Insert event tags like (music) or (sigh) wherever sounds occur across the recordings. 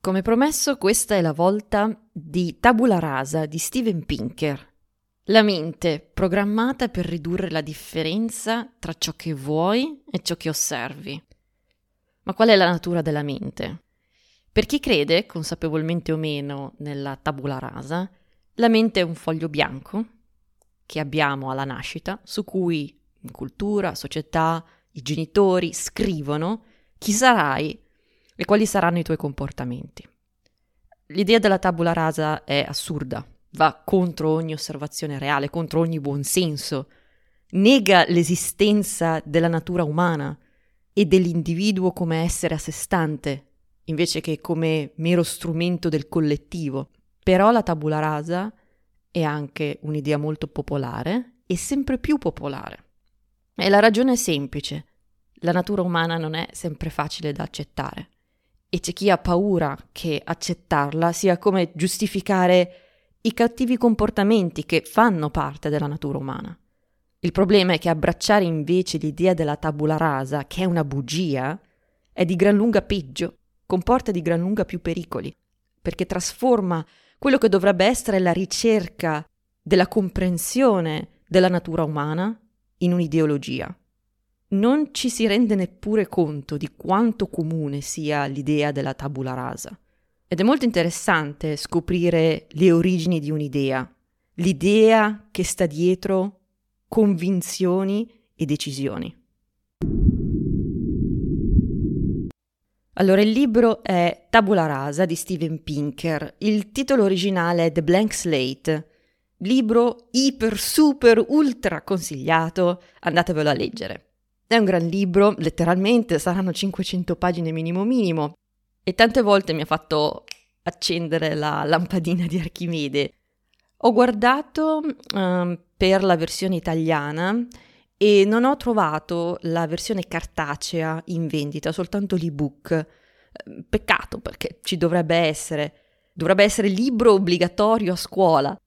Come promesso, questa è la volta di Tabula Rasa di Steven Pinker. La mente programmata per ridurre la differenza tra ciò che vuoi e ciò che osservi. Ma qual è la natura della mente? Per chi crede, consapevolmente o meno, nella tabula rasa, la mente è un foglio bianco che abbiamo alla nascita, su cui cultura, società, i genitori scrivono chi sarai e quali saranno i tuoi comportamenti. L'idea della tabula rasa è assurda, va contro ogni osservazione reale, contro ogni buonsenso, nega l'esistenza della natura umana e dell'individuo come essere a sé stante, invece che come mero strumento del collettivo. Però la tabula rasa è anche un'idea molto popolare e sempre più popolare. E la ragione è semplice. La natura umana non è sempre facile da accettare e c'è chi ha paura che accettarla sia come giustificare i cattivi comportamenti che fanno parte della natura umana. Il problema è che abbracciare invece l'idea della tabula rasa, che è una bugia, è di gran lunga peggio, comporta di gran lunga più pericoli, perché trasforma quello che dovrebbe essere la ricerca della comprensione della natura umana in un'ideologia non ci si rende neppure conto di quanto comune sia l'idea della tabula rasa. Ed è molto interessante scoprire le origini di un'idea, l'idea che sta dietro convinzioni e decisioni. Allora, il libro è Tabula Rasa di Steven Pinker. Il titolo originale è The Blank Slate. Libro iper, super, ultra consigliato. Andatevelo a leggere. È un gran libro, letteralmente, saranno 500 pagine minimo minimo e tante volte mi ha fatto accendere la lampadina di Archimede. Ho guardato um, per la versione italiana e non ho trovato la versione cartacea in vendita, soltanto l'ebook. Peccato perché ci dovrebbe essere. Dovrebbe essere libro obbligatorio a scuola.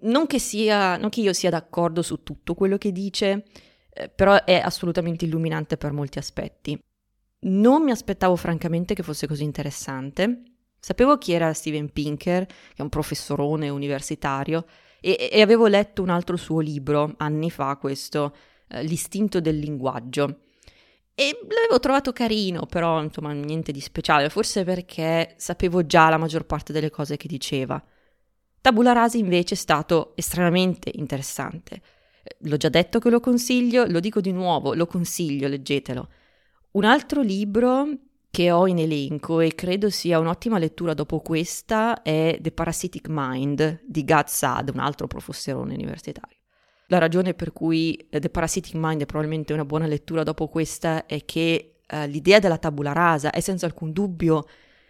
Non che, sia, non che io sia d'accordo su tutto quello che dice, eh, però è assolutamente illuminante per molti aspetti. Non mi aspettavo francamente che fosse così interessante. Sapevo chi era Steven Pinker, che è un professorone universitario, e, e avevo letto un altro suo libro, anni fa questo, eh, L'istinto del linguaggio. E l'avevo trovato carino, però insomma niente di speciale, forse perché sapevo già la maggior parte delle cose che diceva. Tabula Rasi invece è stato estremamente interessante. L'ho già detto che lo consiglio, lo dico di nuovo, lo consiglio, leggetelo. Un altro libro che ho in elenco e credo sia un'ottima lettura dopo questa è The Parasitic Mind di Gad Saad, un altro professorone universitario. La ragione per cui eh, The Parasitic Mind è probabilmente una buona lettura dopo questa è che uh, l'idea della tabula rasa è senza alcun dubbio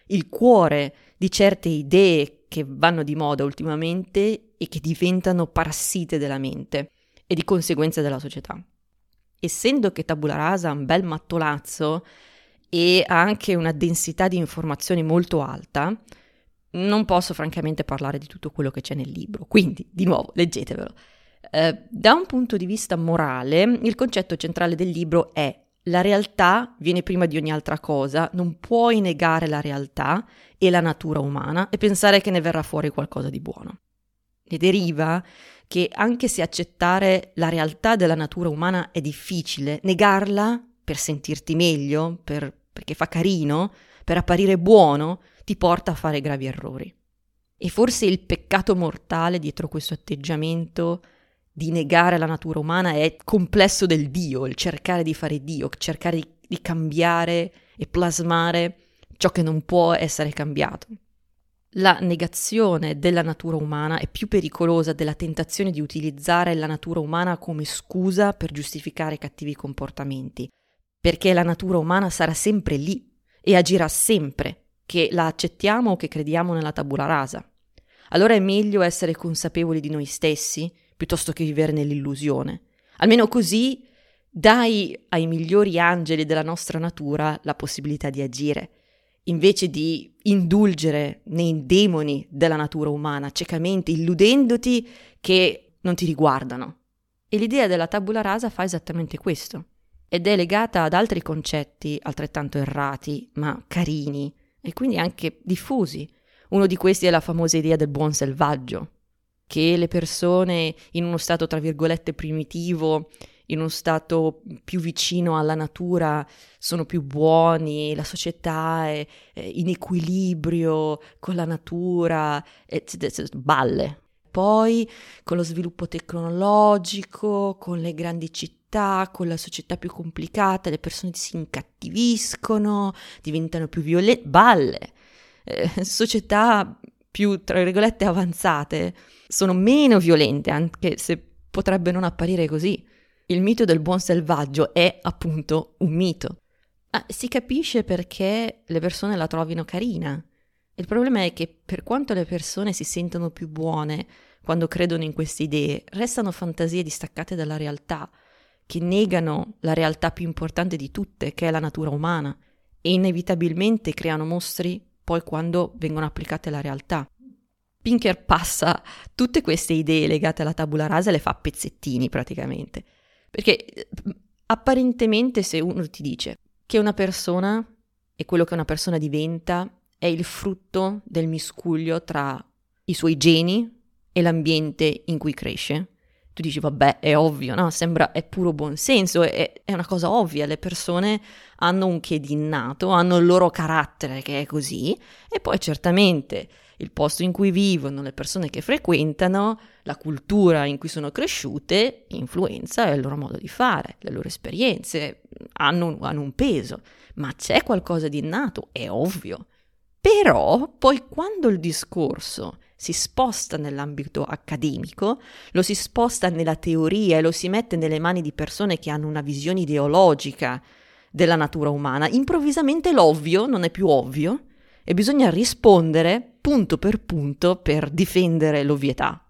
il cuore di certe idee che vanno di moda ultimamente e che diventano parassite della mente e di conseguenza della società. Essendo che Tabula Rasa ha un bel mattolazzo e ha anche una densità di informazioni molto alta, non posso francamente parlare di tutto quello che c'è nel libro, quindi di nuovo leggetevelo. Eh, da un punto di vista morale, il concetto centrale del libro è la realtà viene prima di ogni altra cosa, non puoi negare la realtà e la natura umana e pensare che ne verrà fuori qualcosa di buono. Ne deriva che anche se accettare la realtà della natura umana è difficile, negarla per sentirti meglio, per, perché fa carino, per apparire buono, ti porta a fare gravi errori. E forse il peccato mortale dietro questo atteggiamento di negare la natura umana è complesso del Dio, il cercare di fare Dio, cercare di, di cambiare e plasmare ciò che non può essere cambiato la negazione della natura umana è più pericolosa della tentazione di utilizzare la natura umana come scusa per giustificare cattivi comportamenti, perché la natura umana sarà sempre lì e agirà sempre, che la accettiamo o che crediamo nella tabula rasa. Allora è meglio essere consapevoli di noi stessi piuttosto che vivere nell'illusione. Almeno così dai ai migliori angeli della nostra natura la possibilità di agire invece di indulgere nei demoni della natura umana ciecamente, illudendoti che non ti riguardano. E l'idea della tabula rasa fa esattamente questo. Ed è legata ad altri concetti altrettanto errati, ma carini, e quindi anche diffusi. Uno di questi è la famosa idea del buon selvaggio, che le persone in uno stato tra virgolette primitivo, in uno stato più vicino alla natura, sono più buoni, la società è, è in equilibrio con la natura, è, balle. Poi con lo sviluppo tecnologico, con le grandi città, con la società più complicata, le persone si incattiviscono, diventano più violente, balle. Eh, (laughs) società più, tra virgolette, avanzate sono meno violente, anche se potrebbe non apparire così. Il mito del buon selvaggio è appunto un mito. Ah, si capisce perché le persone la trovino carina. Il problema è che per quanto le persone si sentono più buone quando credono in queste idee, restano fantasie distaccate dalla realtà, che negano la realtà più importante di tutte, che è la natura umana, e inevitabilmente creano mostri poi quando vengono applicate alla realtà. Pinker passa tutte queste idee legate alla tabula rasa e le fa a pezzettini praticamente. Perché apparentemente se uno ti dice che una persona e quello che una persona diventa è il frutto del miscuglio tra i suoi geni e l'ambiente in cui cresce, tu dici, vabbè, è ovvio, no? Sembra, è puro buonsenso, è, è una cosa ovvia, le persone hanno un che di innato, hanno il loro carattere che è così, e poi certamente il posto in cui vivono, le persone che frequentano, la cultura in cui sono cresciute, influenza il loro modo di fare, le loro esperienze, hanno, hanno un peso, ma c'è qualcosa di innato, è ovvio. Però poi quando il discorso si sposta nell'ambito accademico, lo si sposta nella teoria e lo si mette nelle mani di persone che hanno una visione ideologica della natura umana, improvvisamente l'ovvio non è più ovvio e bisogna rispondere punto per punto per difendere l'ovvietà.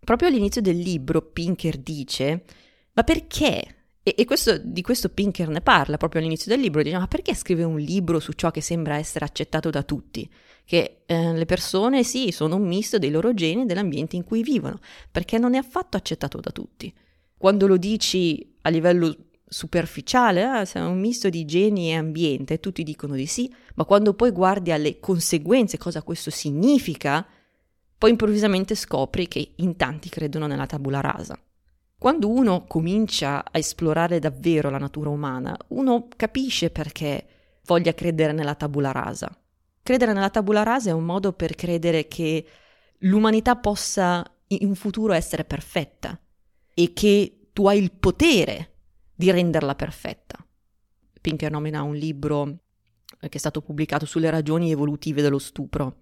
Proprio all'inizio del libro Pinker dice, ma perché e, e questo, di questo Pinker ne parla proprio all'inizio del libro, dice ma perché scrive un libro su ciò che sembra essere accettato da tutti? Che eh, le persone sì, sono un misto dei loro geni e dell'ambiente in cui vivono, perché non è affatto accettato da tutti. Quando lo dici a livello superficiale, ah, sei un misto di geni e ambiente, tutti dicono di sì, ma quando poi guardi alle conseguenze, cosa questo significa, poi improvvisamente scopri che in tanti credono nella tabula rasa. Quando uno comincia a esplorare davvero la natura umana, uno capisce perché voglia credere nella tabula rasa. Credere nella tabula rasa è un modo per credere che l'umanità possa in futuro essere perfetta e che tu hai il potere di renderla perfetta. Pinker nomina un libro che è stato pubblicato sulle ragioni evolutive dello stupro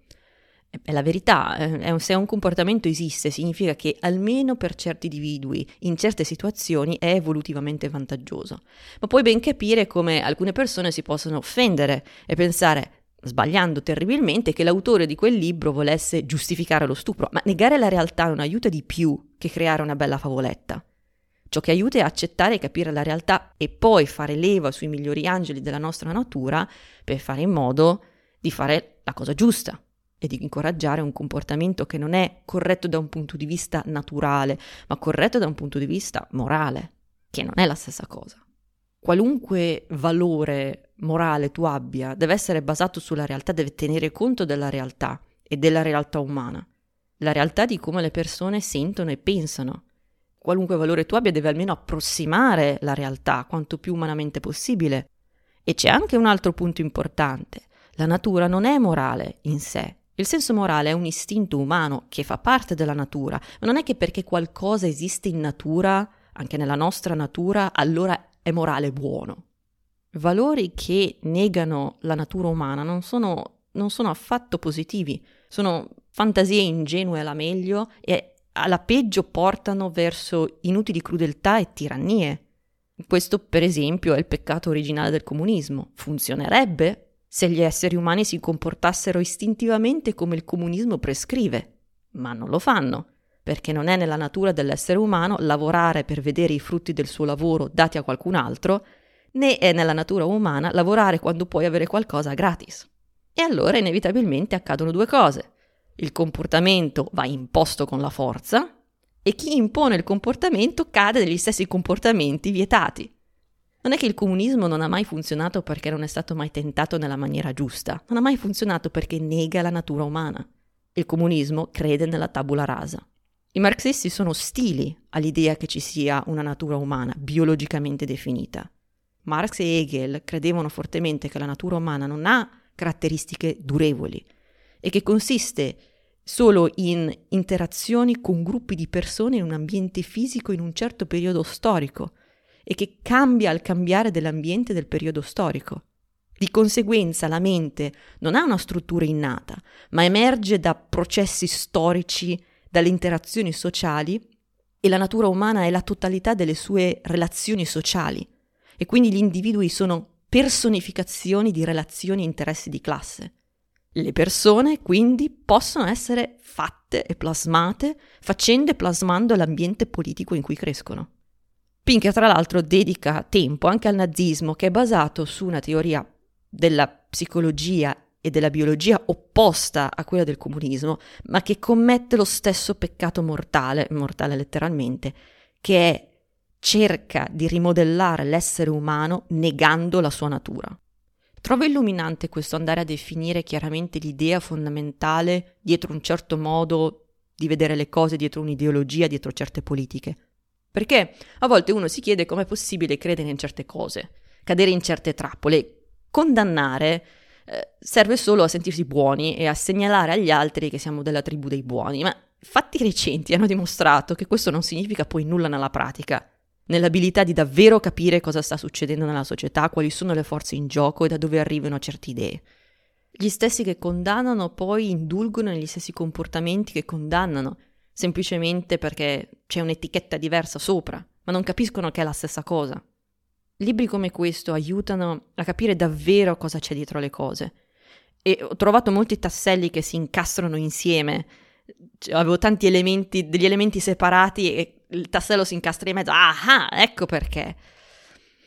è la verità, eh, se un comportamento esiste significa che almeno per certi individui, in certe situazioni, è evolutivamente vantaggioso. Ma puoi ben capire come alcune persone si possono offendere e pensare, sbagliando terribilmente, che l'autore di quel libro volesse giustificare lo stupro, ma negare la realtà non aiuta di più che creare una bella favoletta. Ciò che aiuta è accettare e capire la realtà e poi fare leva sui migliori angeli della nostra natura per fare in modo di fare la cosa giusta e di incoraggiare un comportamento che non è corretto da un punto di vista naturale, ma corretto da un punto di vista morale, che non è la stessa cosa. Qualunque valore morale tu abbia deve essere basato sulla realtà, deve tenere conto della realtà e della realtà umana, la realtà di come le persone sentono e pensano. Qualunque valore tu abbia deve almeno approssimare la realtà quanto più umanamente possibile. E c'è anche un altro punto importante. La natura non è morale in sé, il senso morale è un istinto umano che fa parte della natura, ma non è che perché qualcosa esiste in natura, anche nella nostra natura, allora è morale buono. Valori che negano la natura umana non sono, non sono affatto positivi, sono fantasie ingenue alla meglio e alla peggio portano verso inutili crudeltà e tirannie. Questo, per esempio, è il peccato originale del comunismo. Funzionerebbe se gli esseri umani si comportassero istintivamente come il comunismo prescrive, ma non lo fanno, perché non è nella natura dell'essere umano lavorare per vedere i frutti del suo lavoro dati a qualcun altro, né è nella natura umana lavorare quando puoi avere qualcosa gratis. E allora inevitabilmente accadono due cose. Il comportamento va imposto con la forza e chi impone il comportamento cade negli stessi comportamenti vietati. Non è che il comunismo non ha mai funzionato perché non è stato mai tentato nella maniera giusta, non ha mai funzionato perché nega la natura umana. Il comunismo crede nella tabula rasa. I marxisti sono ostili all'idea che ci sia una natura umana biologicamente definita. Marx e Hegel credevano fortemente che la natura umana non ha caratteristiche durevoli e che consiste solo in interazioni con gruppi di persone in un ambiente fisico in un certo periodo storico e che cambia al cambiare dell'ambiente del periodo storico. Di conseguenza la mente non ha una struttura innata, ma emerge da processi storici dalle interazioni sociali e la natura umana è la totalità delle sue relazioni sociali e quindi gli individui sono personificazioni di relazioni e interessi di classe. Le persone quindi possono essere fatte e plasmate facendo e plasmando l'ambiente politico in cui crescono. Pinker tra l'altro dedica tempo anche al nazismo che è basato su una teoria della psicologia e della biologia opposta a quella del comunismo, ma che commette lo stesso peccato mortale, mortale letteralmente, che è cerca di rimodellare l'essere umano negando la sua natura. Trovo illuminante questo andare a definire chiaramente l'idea fondamentale dietro un certo modo di vedere le cose, dietro un'ideologia, dietro certe politiche. Perché a volte uno si chiede com'è possibile credere in certe cose, cadere in certe trappole, condannare eh, serve solo a sentirsi buoni e a segnalare agli altri che siamo della tribù dei buoni, ma fatti recenti hanno dimostrato che questo non significa poi nulla nella pratica, nell'abilità di davvero capire cosa sta succedendo nella società, quali sono le forze in gioco e da dove arrivano certe idee. Gli stessi che condannano poi indulgono negli stessi comportamenti che condannano, semplicemente perché c'è un'etichetta diversa sopra, ma non capiscono che è la stessa cosa. Libri come questo aiutano a capire davvero cosa c'è dietro le cose. E ho trovato molti tasselli che si incastrano insieme. Cioè, avevo tanti elementi, degli elementi separati e il tassello si incastra in mezzo. Ah, ecco perché.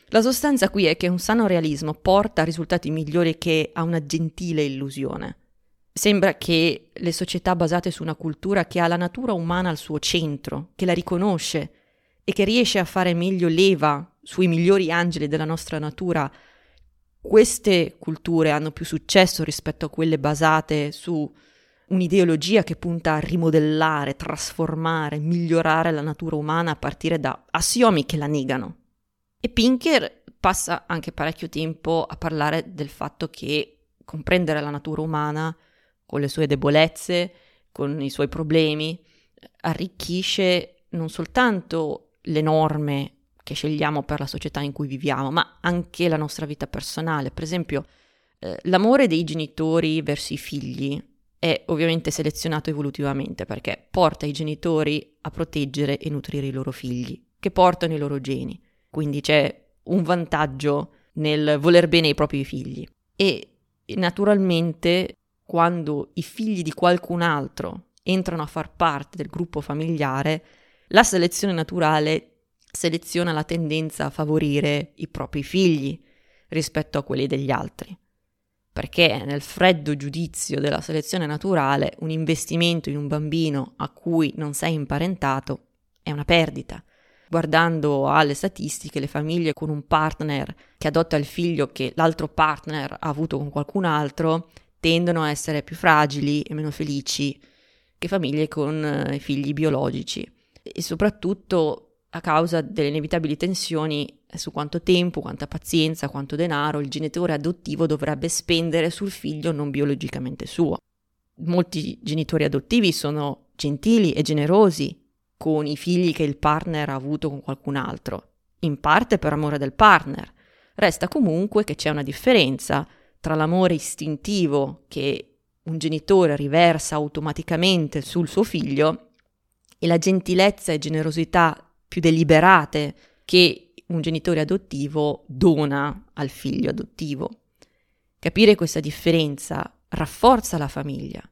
La sostanza qui è che un sano realismo porta a risultati migliori che a una gentile illusione. Sembra che le società basate su una cultura che ha la natura umana al suo centro, che la riconosce e che riesce a fare meglio leva sui migliori angeli della nostra natura, queste culture hanno più successo rispetto a quelle basate su un'ideologia che punta a rimodellare, trasformare, migliorare la natura umana a partire da assiomi che la negano. E Pinker passa anche parecchio tempo a parlare del fatto che comprendere la natura umana con le sue debolezze, con i suoi problemi, arricchisce non soltanto le norme che scegliamo per la società in cui viviamo, ma anche la nostra vita personale. Per esempio, eh, l'amore dei genitori verso i figli è ovviamente selezionato evolutivamente perché porta i genitori a proteggere e nutrire i loro figli, che portano i loro geni. Quindi c'è un vantaggio nel voler bene ai propri figli. E naturalmente, quando i figli di qualcun altro entrano a far parte del gruppo familiare, la selezione naturale seleziona la tendenza a favorire i propri figli rispetto a quelli degli altri. Perché nel freddo giudizio della selezione naturale un investimento in un bambino a cui non sei imparentato è una perdita. Guardando alle statistiche, le famiglie con un partner che adotta il figlio che l'altro partner ha avuto con qualcun altro tendono a essere più fragili e meno felici che famiglie con eh, figli biologici. E soprattutto a causa delle inevitabili tensioni su quanto tempo, quanta pazienza, quanto denaro il genitore adottivo dovrebbe spendere sul figlio non biologicamente suo. Molti genitori adottivi sono gentili e generosi con i figli che il partner ha avuto con qualcun altro, in parte per amore del partner. Resta comunque che c'è una differenza tra l'amore istintivo che un genitore riversa automaticamente sul suo figlio e la gentilezza e generosità più deliberate che un genitore adottivo dona al figlio adottivo. Capire questa differenza rafforza la famiglia.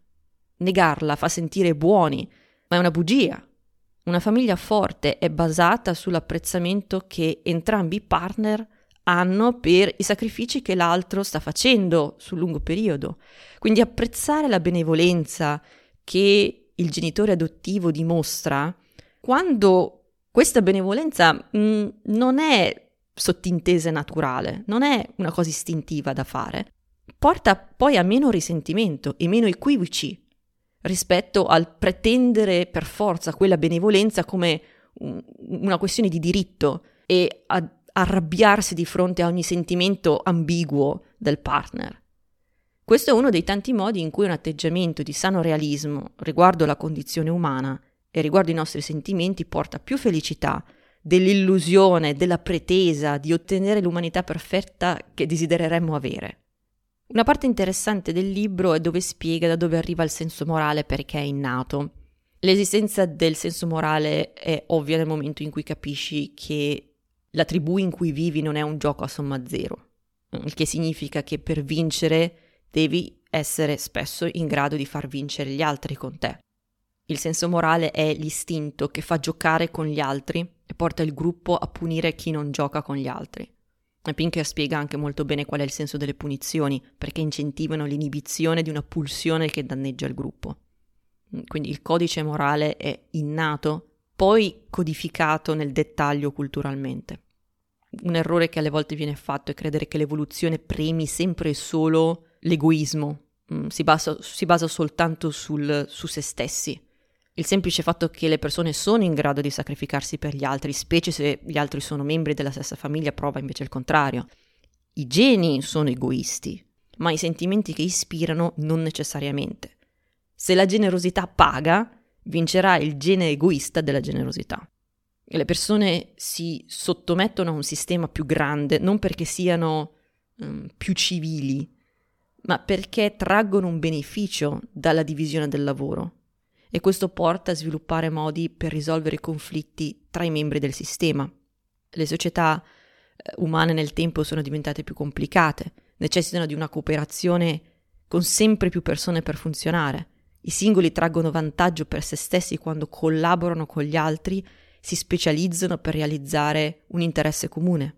Negarla fa sentire buoni, ma è una bugia. Una famiglia forte è basata sull'apprezzamento che entrambi i partner hanno per i sacrifici che l'altro sta facendo sul lungo periodo. Quindi apprezzare la benevolenza che il genitore adottivo dimostra quando questa benevolenza mh, mm, non è sottintese naturale, non è una cosa istintiva da fare, porta poi a meno risentimento e meno equivoci rispetto al pretendere per forza quella benevolenza come una questione di diritto e a arrabbiarsi di fronte a ogni sentimento ambiguo del partner. Questo è uno dei tanti modi in cui un atteggiamento di sano realismo riguardo la condizione umana e riguardo i nostri sentimenti porta più felicità dell'illusione, della pretesa di ottenere l'umanità perfetta che desidereremmo avere. Una parte interessante del libro è dove spiega da dove arriva il senso morale perché è innato. L'esistenza del senso morale è ovvia nel momento in cui capisci che la tribù in cui vivi non è un gioco a somma zero, il che significa che per vincere devi essere spesso in grado di far vincere gli altri con te. Il senso morale è l'istinto che fa giocare con gli altri e porta il gruppo a punire chi non gioca con gli altri. Pinker spiega anche molto bene qual è il senso delle punizioni, perché incentivano l'inibizione di una pulsione che danneggia il gruppo. Quindi il codice morale è innato, poi codificato nel dettaglio culturalmente. Un errore che alle volte viene fatto è credere che l'evoluzione premi sempre e solo l'egoismo, mm, si basa, si basa soltanto sul, su se stessi il semplice fatto che le persone sono in grado di sacrificarsi per gli altri, specie se gli altri sono membri della stessa famiglia, prova invece il contrario. I geni sono egoisti, ma i sentimenti che ispirano non necessariamente. Se la generosità paga, vincerà il gene egoista della generosità. E le persone si sottomettono a un sistema più grande non perché siano um, più civili, ma perché traggono un beneficio dalla divisione del lavoro e questo porta a sviluppare modi per risolvere i conflitti tra i membri del sistema. Le società eh, umane nel tempo sono diventate più complicate, necessitano di una cooperazione con sempre più persone per funzionare. I singoli traggono vantaggio per se stessi quando collaborano con gli altri, si specializzano per realizzare un interesse comune.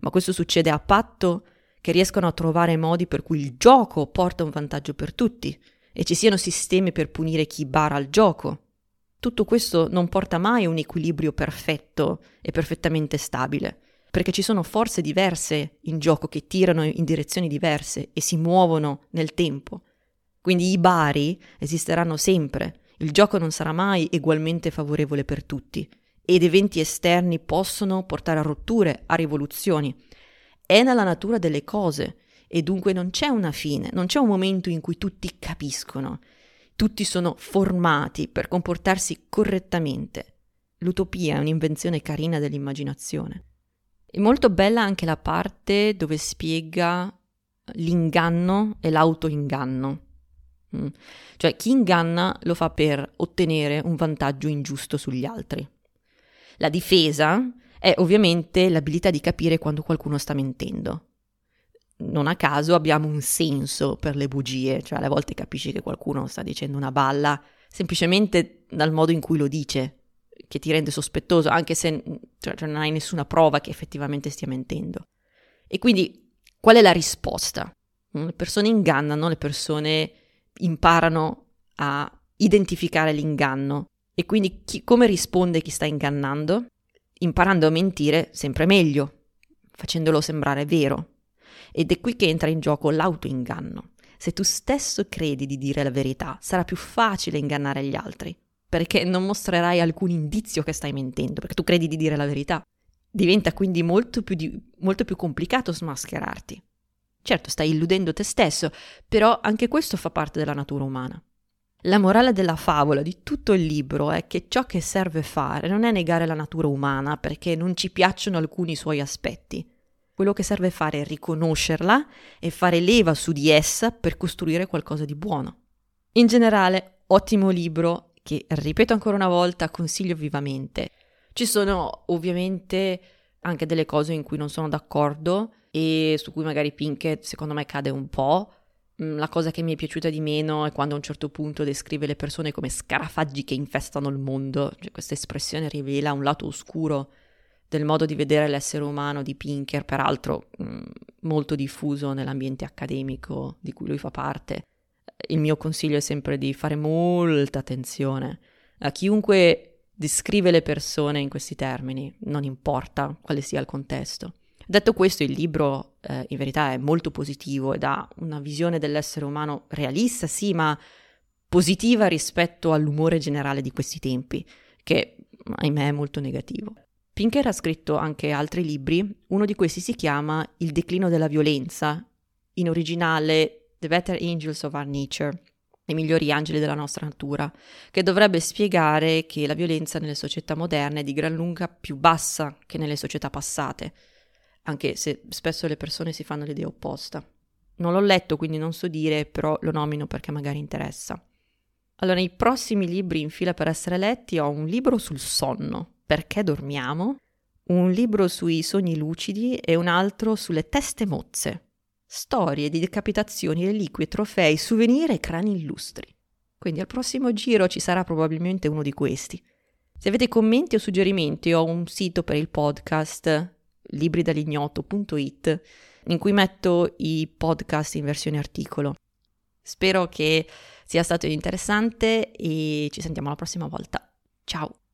Ma questo succede a patto che riescano a trovare modi per cui il gioco porta un vantaggio per tutti, e ci siano sistemi per punire chi bara al gioco. Tutto questo non porta mai a un equilibrio perfetto e perfettamente stabile, perché ci sono forze diverse in gioco che tirano in direzioni diverse e si muovono nel tempo. Quindi i bari esisteranno sempre, il gioco non sarà mai ugualmente favorevole per tutti ed eventi esterni possono portare a rotture, a rivoluzioni. È nella natura delle cose e dunque non c'è una fine, non c'è un momento in cui tutti capiscono, tutti sono formati per comportarsi correttamente. L'utopia è un'invenzione carina dell'immaginazione. È molto bella anche la parte dove spiega l'inganno e l'autoinganno. Mm. Cioè chi inganna lo fa per ottenere un vantaggio ingiusto sugli altri. La difesa è ovviamente l'abilità di capire quando qualcuno sta mentendo non a caso abbiamo un senso per le bugie, cioè alle volte capisci che qualcuno sta dicendo una balla semplicemente dal modo in cui lo dice, che ti rende sospettoso, anche se cioè, cioè non hai nessuna prova che effettivamente stia mentendo. E quindi qual è la risposta? Le persone ingannano, le persone imparano a identificare l'inganno. E quindi chi, come risponde chi sta ingannando? Imparando a mentire sempre meglio, facendolo sembrare vero, ed è qui che entra in gioco l'autoinganno. Se tu stesso credi di dire la verità, sarà più facile ingannare gli altri, perché non mostrerai alcun indizio che stai mentendo, perché tu credi di dire la verità. Diventa quindi molto più, di, molto più complicato smascherarti. Certo, stai illudendo te stesso, però anche questo fa parte della natura umana. La morale della favola di tutto il libro è che ciò che serve fare non è negare la natura umana perché non ci piacciono alcuni suoi aspetti, quello che serve fare è riconoscerla e fare leva su di essa per costruire qualcosa di buono. In generale, ottimo libro che, ripeto ancora una volta, consiglio vivamente. Ci sono ovviamente anche delle cose in cui non sono d'accordo e su cui magari Pinkett secondo me cade un po'. Mm, la cosa che mi è piaciuta di meno è quando a un certo punto descrive le persone come scarafaggi che infestano il mondo. Cioè, questa espressione rivela un lato oscuro del modo di vedere l'essere umano di Pinker, peraltro mm, molto diffuso nell'ambiente accademico di cui lui fa parte. Il mio consiglio è sempre di fare molta attenzione a chiunque descrive le persone in questi termini, non importa quale sia il contesto. Detto questo, il libro eh, in verità è molto positivo ed ha una visione dell'essere umano realista, sì, ma positiva rispetto all'umore generale di questi tempi, che ahimè è molto negativo. Pinker ha scritto anche altri libri, uno di questi si chiama Il declino della violenza, in originale The Better Angels of Our Nature, i migliori angeli della nostra natura, che dovrebbe spiegare che la violenza nelle società moderne è di gran lunga più bassa che nelle società passate, anche se spesso le persone si fanno l'idea opposta. Non l'ho letto, quindi non so dire, però lo nomino perché magari interessa. Allora, i prossimi libri in fila per essere letti ho un libro sul sonno, perché dormiamo, un libro sui sogni lucidi e un altro sulle teste mozze, storie di decapitazioni, reliquie, trofei, souvenir e crani illustri. Quindi al prossimo giro ci sarà probabilmente uno di questi. Se avete commenti o suggerimenti ho un sito per il podcast libridall'ignoto.it in cui metto i podcast in versione articolo. Spero che sia stato interessante e ci sentiamo la prossima volta. Ciao!